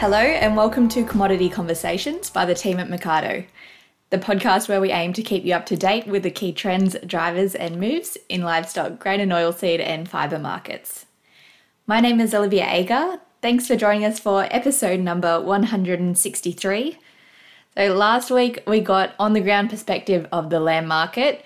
Hello, and welcome to Commodity Conversations by the team at Mecardo, the podcast where we aim to keep you up to date with the key trends, drivers, and moves in livestock, grain and oilseed, and fibre markets. My name is Olivia Agar. Thanks for joining us for episode number 163. So, last week we got on the ground perspective of the lamb market,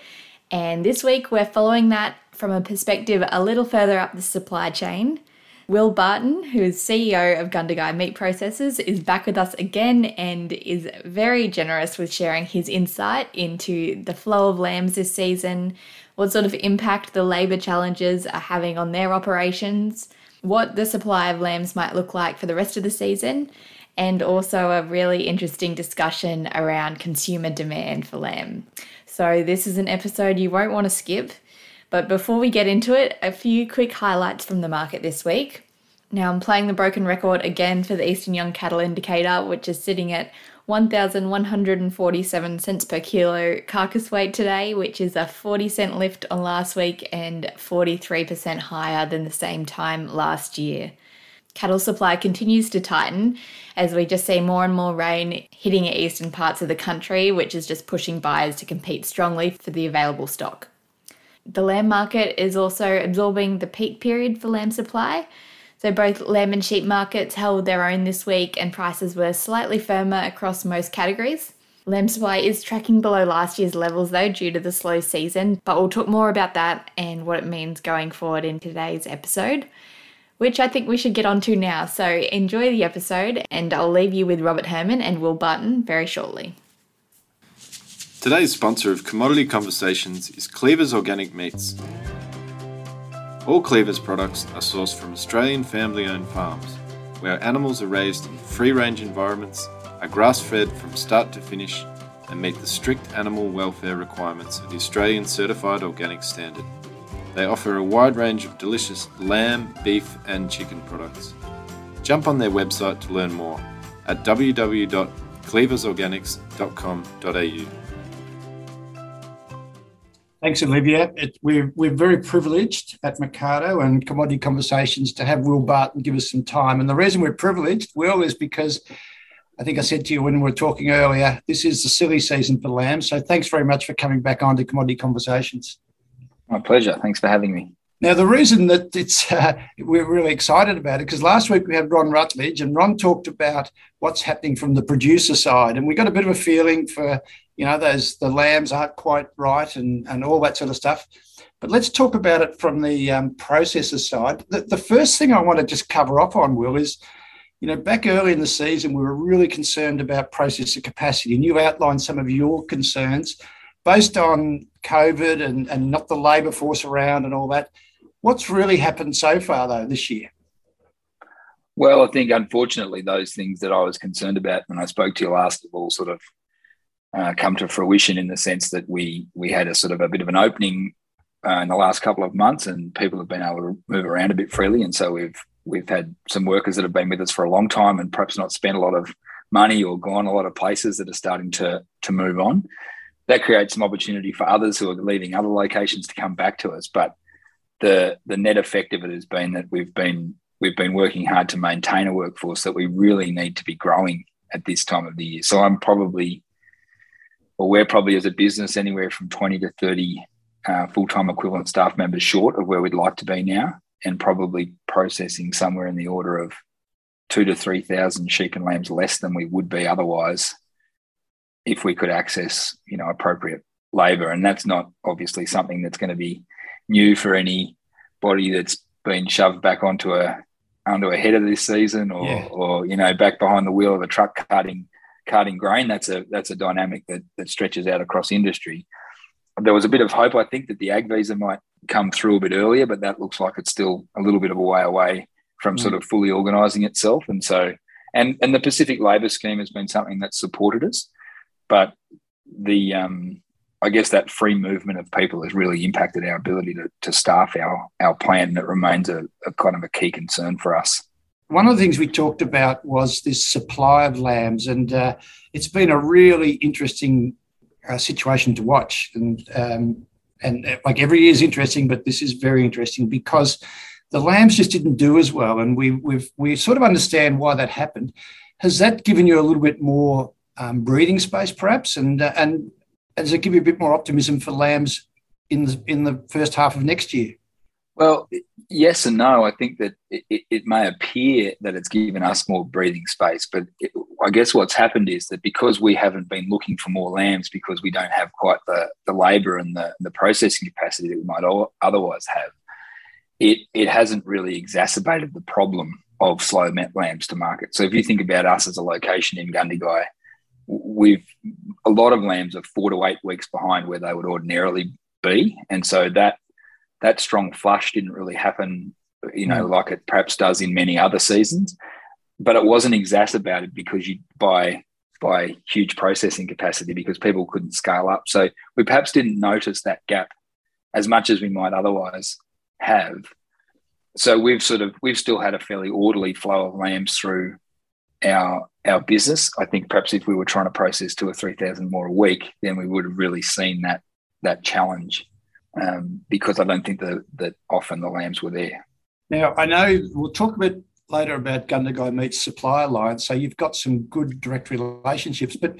and this week we're following that from a perspective a little further up the supply chain. Will Barton, who is CEO of Gundagai Meat Processors, is back with us again and is very generous with sharing his insight into the flow of lambs this season, what sort of impact the labour challenges are having on their operations, what the supply of lambs might look like for the rest of the season, and also a really interesting discussion around consumer demand for lamb. So, this is an episode you won't want to skip. But before we get into it, a few quick highlights from the market this week. Now, I'm playing the broken record again for the Eastern Young Cattle Indicator, which is sitting at 1,147 cents per kilo carcass weight today, which is a 40 cent lift on last week and 43% higher than the same time last year. Cattle supply continues to tighten as we just see more and more rain hitting eastern parts of the country, which is just pushing buyers to compete strongly for the available stock. The lamb market is also absorbing the peak period for lamb supply. So both lamb and sheep markets held their own this week and prices were slightly firmer across most categories. Lamb supply is tracking below last year's levels though due to the slow season, but we'll talk more about that and what it means going forward in today's episode, which I think we should get onto now. So enjoy the episode and I'll leave you with Robert Herrmann and Will Barton very shortly. Today's sponsor of Commodity Conversations is Cleaver's Organic Meats. All Cleaver's products are sourced from Australian family owned farms, where animals are raised in free range environments, are grass fed from start to finish, and meet the strict animal welfare requirements of the Australian Certified Organic Standard. They offer a wide range of delicious lamb, beef, and chicken products. Jump on their website to learn more at www.cleaversorganics.com.au. Thanks, Olivia. It, we're, we're very privileged at Mecardo and Commodity Conversations to have Will Barton give us some time. And the reason we're privileged, Will, is because I think I said to you when we were talking earlier, this is the silly season for lamb. So thanks very much for coming back on to Commodity Conversations. My pleasure. Thanks for having me. Now, the reason that it's uh, we're really excited about it because last week we had Ron Rutledge, and Ron talked about what's happening from the producer side, and we got a bit of a feeling for you know those the lambs aren't quite right and and all that sort of stuff. But let's talk about it from the um, processor side. The, the first thing I want to just cover off on, Will, is you know, back early in the season, we were really concerned about processor capacity, and you outlined some of your concerns based on COVID and, and not the labour force around and all that. What's really happened so far, though, this year? Well, I think unfortunately, those things that I was concerned about when I spoke to you last have all sort of uh, come to fruition in the sense that we we had a sort of a bit of an opening uh, in the last couple of months, and people have been able to move around a bit freely, and so we've we've had some workers that have been with us for a long time and perhaps not spent a lot of money or gone a lot of places that are starting to to move on. That creates some opportunity for others who are leaving other locations to come back to us, but the the net effect of it has been that we've been we've been working hard to maintain a workforce that we really need to be growing at this time of the year. So I'm probably, or we're probably as a business anywhere from 20 to 30 uh, full time equivalent staff members short of where we'd like to be now, and probably processing somewhere in the order of two to 3,000 sheep and lambs less than we would be otherwise if we could access, you know, appropriate labour. And that's not obviously something that's going to be new for any body that's been shoved back onto a onto a header this season or yeah. or you know back behind the wheel of a truck carting carting grain that's a that's a dynamic that that stretches out across industry there was a bit of hope i think that the ag visa might come through a bit earlier but that looks like it's still a little bit of a way away from mm. sort of fully organizing itself and so and and the pacific labor scheme has been something that's supported us but the um I guess that free movement of people has really impacted our ability to, to staff our, our plant, and it remains a, a kind of a key concern for us. One of the things we talked about was this supply of lambs, and uh, it's been a really interesting uh, situation to watch. And um, and uh, like every year is interesting, but this is very interesting because the lambs just didn't do as well, and we we we sort of understand why that happened. Has that given you a little bit more um, breathing space, perhaps, and uh, and does it give you a bit more optimism for lambs in the in the first half of next year? Well, yes and no. I think that it, it, may appear that it's given us more breathing space, but it, I guess what's happened is that because we haven't been looking for more lambs because we don't have quite the, the labour and the, the processing capacity that we might otherwise have, it, it hasn't really exacerbated the problem of slow lambs to market. So if you think about us as a location in Gundagai, we've a lot of lambs are four to eight weeks behind where they would ordinarily be, and so that that strong flush didn't really happen, you know, like it perhaps does in many other seasons. But it wasn't exacerbated because you by by huge processing capacity because people couldn't scale up. So we perhaps didn't notice that gap as much as we might otherwise have. So we've sort of we've still had a fairly orderly flow of lambs through our our business. I think perhaps if we were trying to process two or three thousand more a week, then we would have really seen that that challenge um, because I don't think that that often the lambs were there. Now I know we'll talk a bit later about Gundagai Meats Supply Alliance. So you've got some good direct relationships, but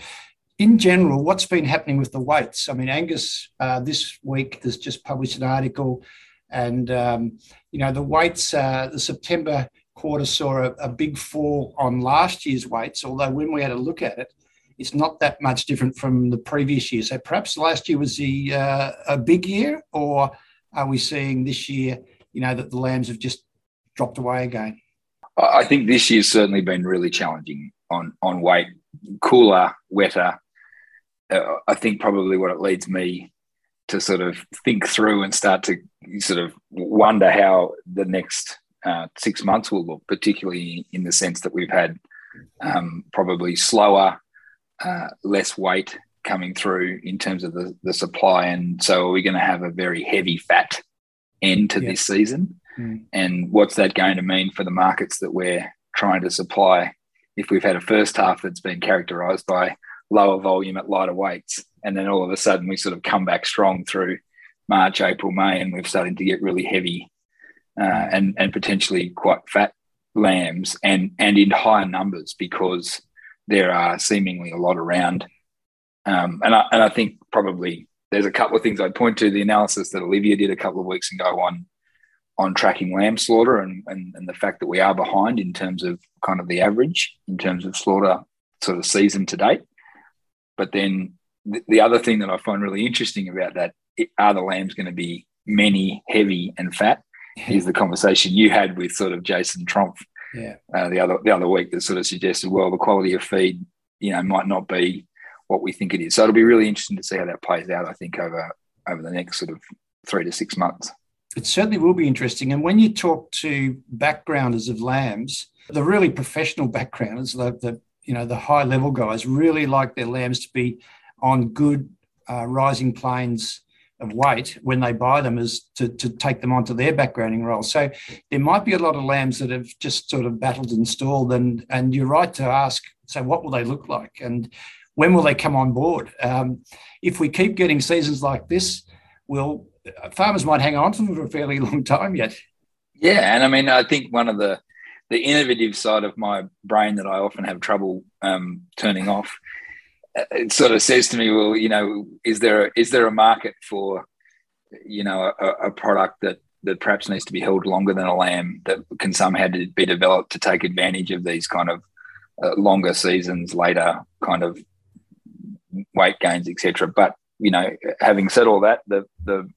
in general, what's been happening with the weights? I mean, Angus uh, this week has just published an article, and um, you know the weights. Uh, the September quarter saw a, a, big fall on last year's weights, although when we had a look at it, it's not that much different from the previous year. So perhaps last year was the uh, a big year, or are we seeing this year, you know, that the lambs have just dropped away again? I think this year's certainly been really challenging on on weight, cooler, wetter. Uh, I think probably what it leads me to sort of think through and start to sort of wonder how the next uh, six months will look, particularly in the sense that we've had um, probably slower, uh, less weight coming through in terms of the, the supply. And so are we going to have a very heavy fat end to this season? Mm. And what's that going to mean for the markets that we're trying to supply if we've had a first half that's been characterized by lower volume at lighter weights? And then all of a sudden we sort of come back strong through March, April, May, and we're starting to get really heavy uh, and, and potentially quite fat lambs and, and in higher numbers because there are seemingly a lot around. Um, and, I, and I think probably there's a couple of things I'd point to the analysis that Olivia did a couple of weeks ago on on tracking lamb slaughter and, and, and the fact that we are behind in terms of kind of the average in terms of slaughter sort of season to date. But then the, the other thing that I find really interesting about that are the lambs going to be many, heavy, and fat? Is the conversation you had with sort of Jason Tromp yeah. Uh, the other the other week that sort of suggested, well, the quality of feed, you know, might not be what we think it is. So it'll be really interesting to see how that plays out. I think over over the next sort of three to six months. It certainly will be interesting. And when you talk to backgrounders of lambs, the really professional backgrounders, the, the you know the high level guys, really like their lambs to be on good uh, rising planes of weight when they buy them is to, to take them onto their backgrounding role. So there might be a lot of lambs that have just sort of battled and stalled, and and you're right to ask. So what will they look like, and when will they come on board? Um, if we keep getting seasons like this, will farmers might hang on to them for a fairly long time yet. Yeah, and I mean, I think one of the the innovative side of my brain that I often have trouble um, turning off it sort of says to me, well, you know, is there a, is there a market for, you know, a, a, product that that perhaps needs to be held longer than a lamb that can somehow be developed to take advantage of these kind of uh, longer seasons, later kind of weight gains, etc. But you know, having said all that, the the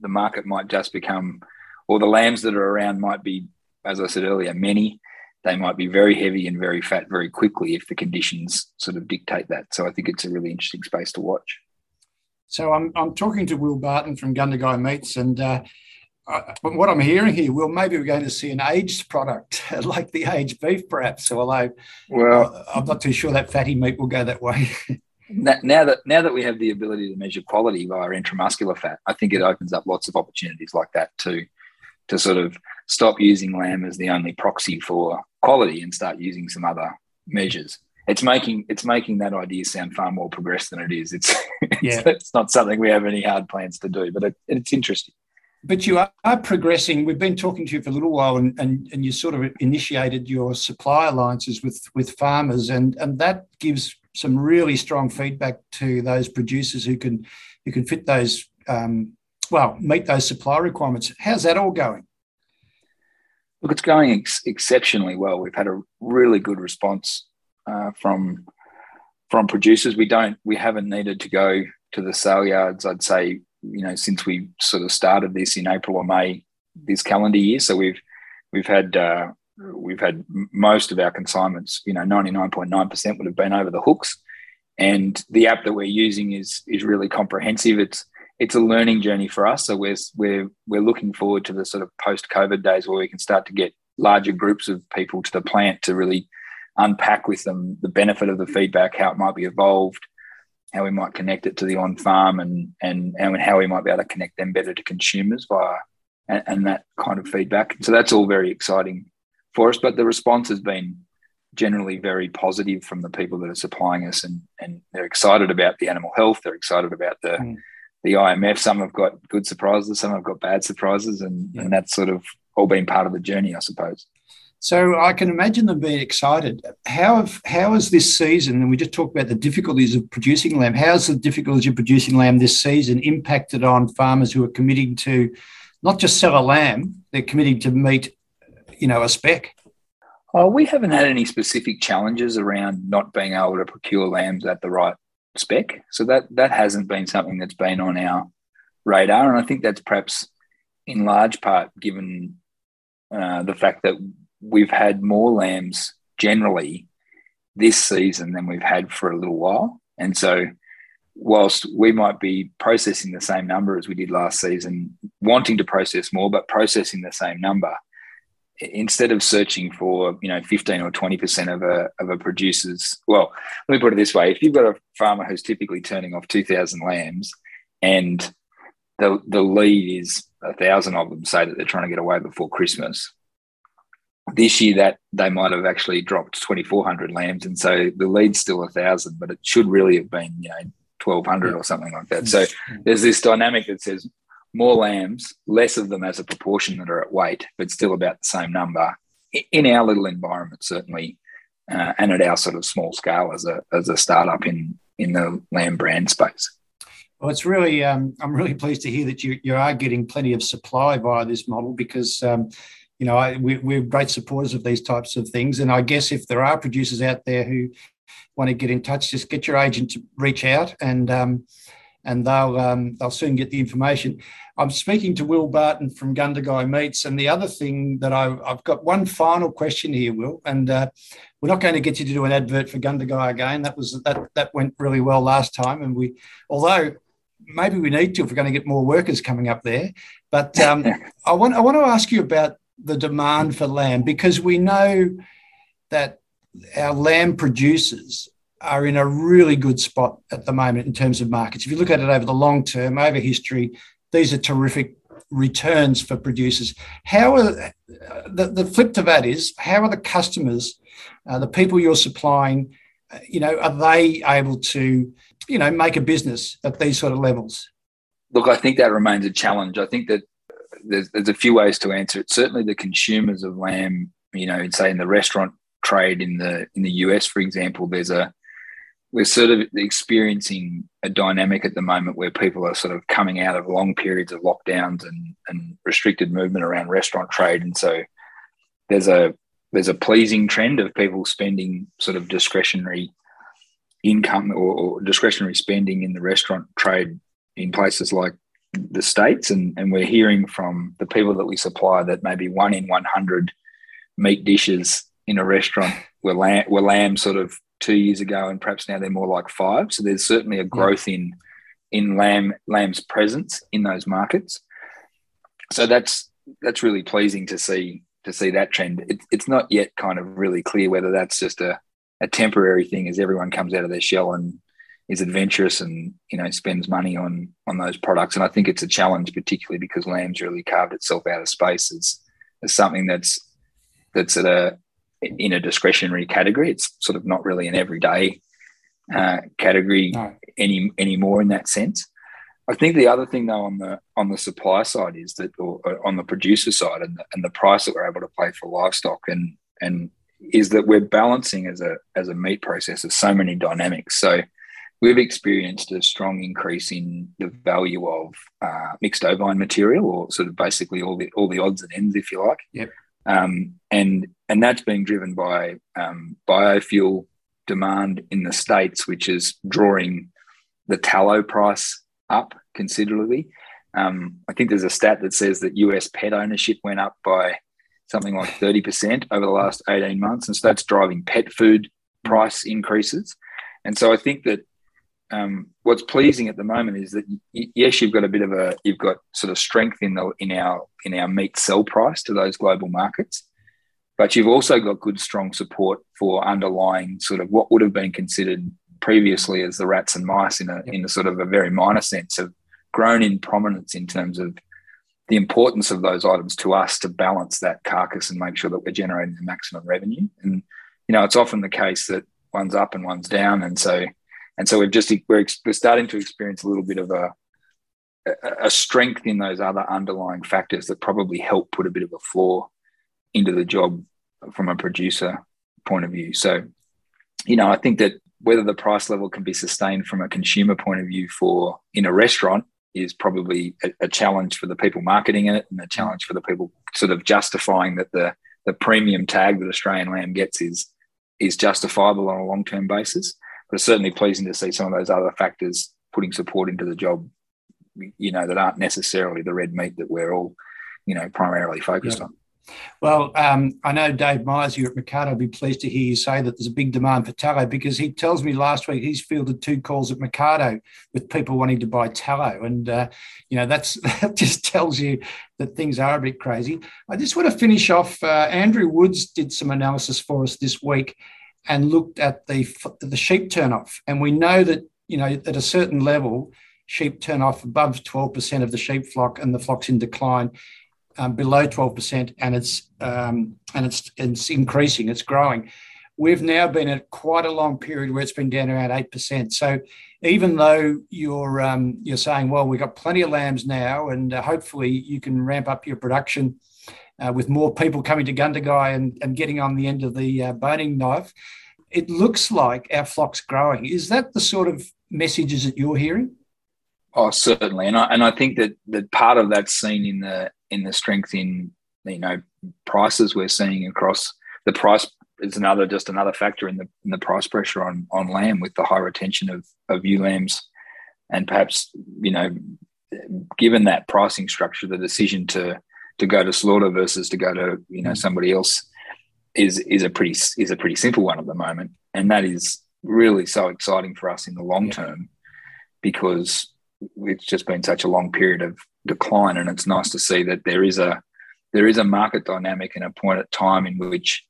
the market might just become, or the lambs that are around might be, as I said earlier, many they might be very heavy and very fat very quickly if the conditions sort of dictate that. So I think it's a really interesting space to watch. So I'm, I'm talking to Will Barton from Gundagai Meats, and uh, I, what I'm hearing here, Will, maybe we're going to see an aged product like the aged beef, perhaps. Although, well, uh, I'm not too sure that fatty meat will go that way. now that now that we have the ability to measure quality via intramuscular fat, I think it opens up lots of opportunities like that too, to sort of stop using lamb as the only proxy for quality and start using some other measures. It's making it's making that idea sound far more progressed than it is. It's yeah. it's, it's not something we have any hard plans to do, but it, it's interesting. but you are progressing. We've been talking to you for a little while, and, and, and you sort of initiated your supply alliances with, with farmers, and, and that gives some really strong feedback to those producers who can who can fit those um, well meet those supply requirements. How's that all going? Look, it's going ex- exceptionally well. We've had a really good response uh, from from producers. We don't we haven't needed to go to the sale yards. I'd say you know since we sort of started this in April or May this calendar year. So we've we've had uh, we've had most of our consignments. You know, ninety nine point nine percent would have been over the hooks, and the app that we're using is is really comprehensive. It's it's a learning journey for us. So we're we're we're looking forward to the sort of post COVID days where we can start to get larger groups of people to the plant to really unpack with them the benefit of the feedback, how it might be evolved, how we might connect it to the on farm and and and how we might be able to connect them better to consumers via and, and, that kind of feedback. So that's all very exciting for us. But the response has been generally very positive from the people that are supplying us and and they're excited about the animal health, they're excited about the mm. The IMF. Some have got good surprises, some have got bad surprises, and, yeah. and that's sort of all been part of the journey, I suppose. So I can imagine them being excited. How have, how has this season, and we just talked about the difficulties of producing lamb, how's the difficulties of producing lamb this season impacted on farmers who are committing to not just sell a lamb, they're committing to meet, you know, a spec? Oh, we haven't had any specific challenges around not being able to procure lambs at the right spec. So that that hasn't been something that's been on our radar. And I think that's perhaps in large part given uh, the fact that we've had more lambs generally this season than we've had for a little while. And so, whilst we might be processing the same number as we did last season, wanting to process more, but processing the same number, instead of searching for you know 15 or 20 percent of a of a producer's well let me put it this way. If you've got a farmer who's typically turning off 2000 lambs and the the lead is a thousand of them say that they're trying to get away before christmas this year that they might have actually dropped 2400 lambs and so the lead's still a thousand but it should really have been you know 1200 or something like that. So there's this dynamic that says more lambs less of them as a proportion that are at weight but still about the same number in our little environment certainly uh, and at our sort of small scale as a as a startup in in the lamb brand space well, it's really, um, I'm really pleased to hear that you, you are getting plenty of supply via this model because um, you know, I, we, we're great supporters of these types of things. And I guess if there are producers out there who want to get in touch, just get your agent to reach out and um, and they'll um, they'll soon get the information. I'm speaking to Will Barton from Gundagai Meats, and the other thing that I, have got one final question here, Will, and uh, we're not going to get you to do an advert for Gundagai again. That was that that went really well last time, and we although maybe we need to if we're going to get more workers coming up there. But um, I want I want to ask you about the demand for lamb because we know that our lamb producers are in a really good spot at the moment in terms of markets. If you look at it over the long term, over history, these are terrific returns for producers. How are the, the flip to that is how are the customers, uh, the people you're supplying, uh, you know, are they able to, you know, make a business at these sort of levels? Look, I think that remains a challenge. I think that there's, there's a few ways to answer it. Certainly, the consumers of lamb, you know, say in the restaurant trade in the in the US, for example, there's a we're sort of experiencing a dynamic at the moment where people are sort of coming out of long periods of lockdowns and, and restricted movement around restaurant trade, and so there's a there's a pleasing trend of people spending sort of discretionary income or, or discretionary spending in the restaurant trade in places like the states, and, and we're hearing from the people that we supply that maybe one in 100 meat dishes in a restaurant were lamb, were lamb sort of two years ago, and perhaps now they're more like five. So there's certainly a growth in in lamb lamb's presence in those markets. So that's that's really pleasing to see to see that trend. It, it's not yet kind of really clear whether that's just a, a temporary thing as everyone comes out of their shell and is adventurous and you know spends money on on those products. And I think it's a challenge, particularly because lamb's really carved itself out of space as, as something that's that's at a in a discretionary category. It's sort of not really an everyday uh, category no. any anymore in that sense. I think the other thing though on the on the supply side is that, or, or on the producer side, and the, and the price that we're able to pay for livestock, and and is that we're balancing as a as a meat processor so many dynamics. So we've experienced a strong increase in the value of uh, mixed ovine material, or sort of basically all the all the odds and ends, if you like. Yep. Um, and and that's being driven by um, biofuel demand in the states, which is drawing the tallow price up considerably. Um, I think there's a stat that says that US pet ownership went up by something like 30% over the last 18 months. And so that's driving pet food price increases. And so I think that um, what's pleasing at the moment is that yes, you've got a bit of a you've got sort of strength in the in our in our meat sell price to those global markets, but you've also got good strong support for underlying sort of what would have been considered previously as the rats and mice in a in a sort of a very minor sense have grown in prominence in terms of the importance of those items to us to balance that carcass and make sure that we're generating the maximum revenue. And you know, it's often the case that one's up and one's down, and so and so we've just we're, we're starting to experience a little bit of a a strength in those other underlying factors that probably help put a bit of a floor into the job from a producer point of view. So, you know, I think that whether the price level can be sustained from a consumer point of view for in a restaurant is probably a, a challenge for the people marketing it and a challenge for the people sort of justifying that the the premium tag that Australian lamb gets is is justifiable on a long term basis but it's certainly pleasing to see some of those other factors putting support into the job, you know, that aren't necessarily the red meat that we're all, you know, primarily focused yeah. on. Well, um, I know Dave Myers here at Mecardo will be pleased to hear you say that there's a big demand for tallow because he tells me last week he's fielded two calls at Mecardo with people wanting to buy tallow. And, uh, you know, that's that just tells you that things are a bit crazy. I just want to finish off. Uh, Andrew Woods did some analysis for us this week and looked at the the sheep turnoff, and we know that you know at a certain level, sheep turn off above twelve percent of the sheep flock, and the flock's in decline. Um, below 12% and it's um, and it's it's increasing it's growing we've now been at quite a long period where it's been down around 8% so even though you're um, you're saying well we've got plenty of lambs now and uh, hopefully you can ramp up your production uh, with more people coming to Gundagai and, and getting on the end of the uh, boning knife, it looks like our flock's growing. Is that the sort of messages that you're hearing? Oh, certainly, and I and I think that that part of that's seen in the in the strength in you know prices we're seeing across the price is another just another factor in the in the price pressure on on lamb with the high retention of of ewe lambs, and perhaps you know given that pricing structure, the decision to to go to slaughter versus to go to you know mm. somebody else is is a pretty is a pretty simple one at the moment, and that is really so exciting for us in the long yeah. term because it's just been such a long period of decline, and it's nice to see that there is a there is a market dynamic and a point at time in which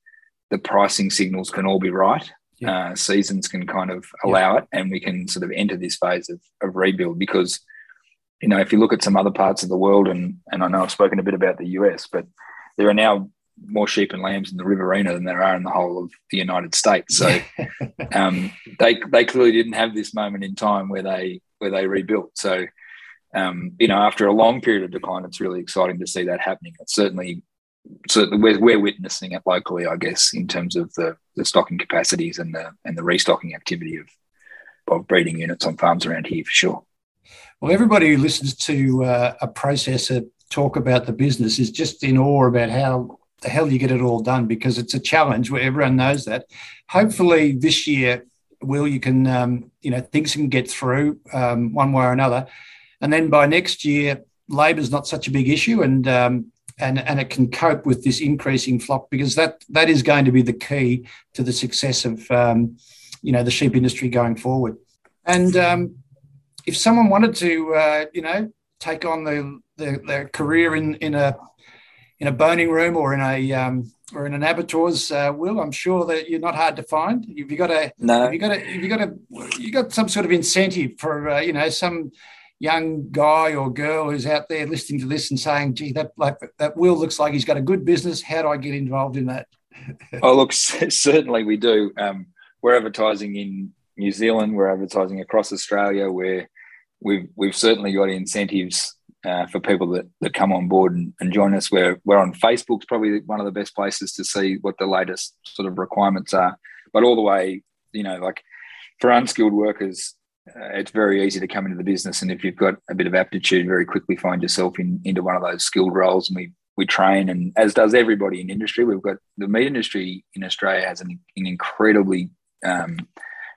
the pricing signals can all be right. Yeah. Uh, seasons can kind of allow yeah. it, and we can sort of enter this phase of, of rebuild because you know, if you look at some other parts of the world, and and I know I've spoken a bit about the US, but there are now more sheep and lambs in the Riverina than there are in the whole of the United States. So um, they they clearly didn't have this moment in time where they where they rebuilt. So um, you know, after a long period of decline, it's really exciting to see that happening. It's certainly certainly we're, we're witnessing it locally, I guess, in terms of the, the stocking capacities and the and the restocking activity of of breeding units on farms around here for sure. Well, everybody who listens to uh, a processor talk about the business is just in awe about how the hell you get it all done because it's a challenge where everyone knows that. Hopefully, this year, Will, you can, um, you know, things can get through um, one way or another. And then by next year, labour is not such a big issue and, um, and, and it can cope with this increasing flock because that, that is going to be the key to the success of, um, you know, the sheep industry going forward. And um, if someone wanted to, uh, you know, take on the, the, their career in in a in a boning room or in a um, or in an abattoirs, uh, Will, I'm sure that you're not hard to find. Have you got a no? Have you got a have you got a you got some sort of incentive for uh, you know some young guy or girl who's out there listening to this and saying, "Gee, that like that Will looks like he's got a good business. How do I get involved in that?" oh, look, certainly we do. Um, we're advertising in New Zealand. We're advertising across Australia. We're we've we've certainly got incentives uh, for people that, that come on board and, and join us. We're we're on Facebook's probably one of the best places to see what the latest sort of requirements are. But all the way, you know, like for unskilled workers, uh, it's very easy to come into the business, and if you've got a bit of aptitude, very quickly find yourself in into one of those skilled roles. And we we train, and as does everybody in industry, we've got the meat industry in Australia has an, an incredibly um,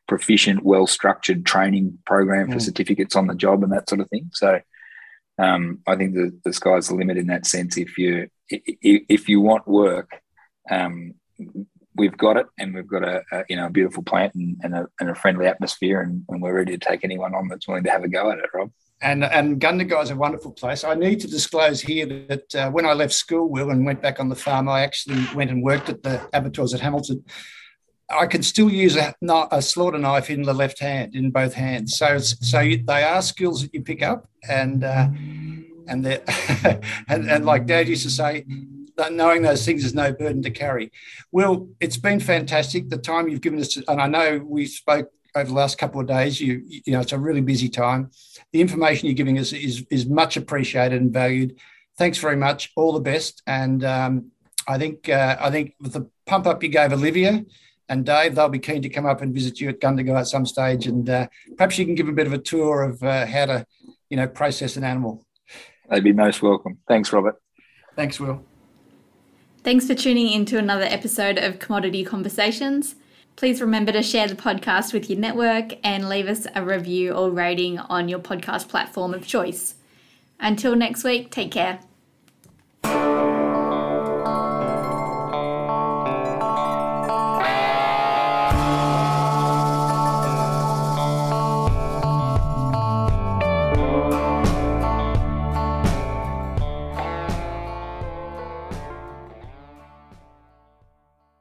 proficient, well structured training program for mm. certificates on the job and that sort of thing. So um, I think the, the sky's the limit in that sense. If you if, you want work, um, we've got it, and we've got a, a you know a beautiful plant and, and, a, and a friendly atmosphere, and, and, we're ready to take anyone on that's willing to have a go at it, Rob. And and Gundagai is a wonderful place. I need to disclose here that uh, when I left school, Will, and went back on the farm, I actually went and worked at the abattoirs at Hamilton. I can still use a, a, slaughter knife in the left hand, in both hands. So, so they are skills that you pick up, and uh, and, and and like Dad used to say, knowing those things is no burden to carry. Well, it's been fantastic. The time you've given us, and I know we spoke over the last couple of days. You you know, it's a really busy time. The information you're giving us is is much appreciated and valued. Thanks very much. All the best, and um, I think uh, I think with the pump up you gave Olivia and Dave, they'll be keen to come up and visit you at Gundagai at some stage, and uh, perhaps you can give a bit of a tour of uh, how to, you know, process an animal. They'd be most welcome. Thanks, Robert. Thanks, Will. Thanks for tuning in to another episode of Commodity Conversations. Please remember to share the podcast with your network and leave us a review or rating on your podcast platform of choice. Until next week, take care.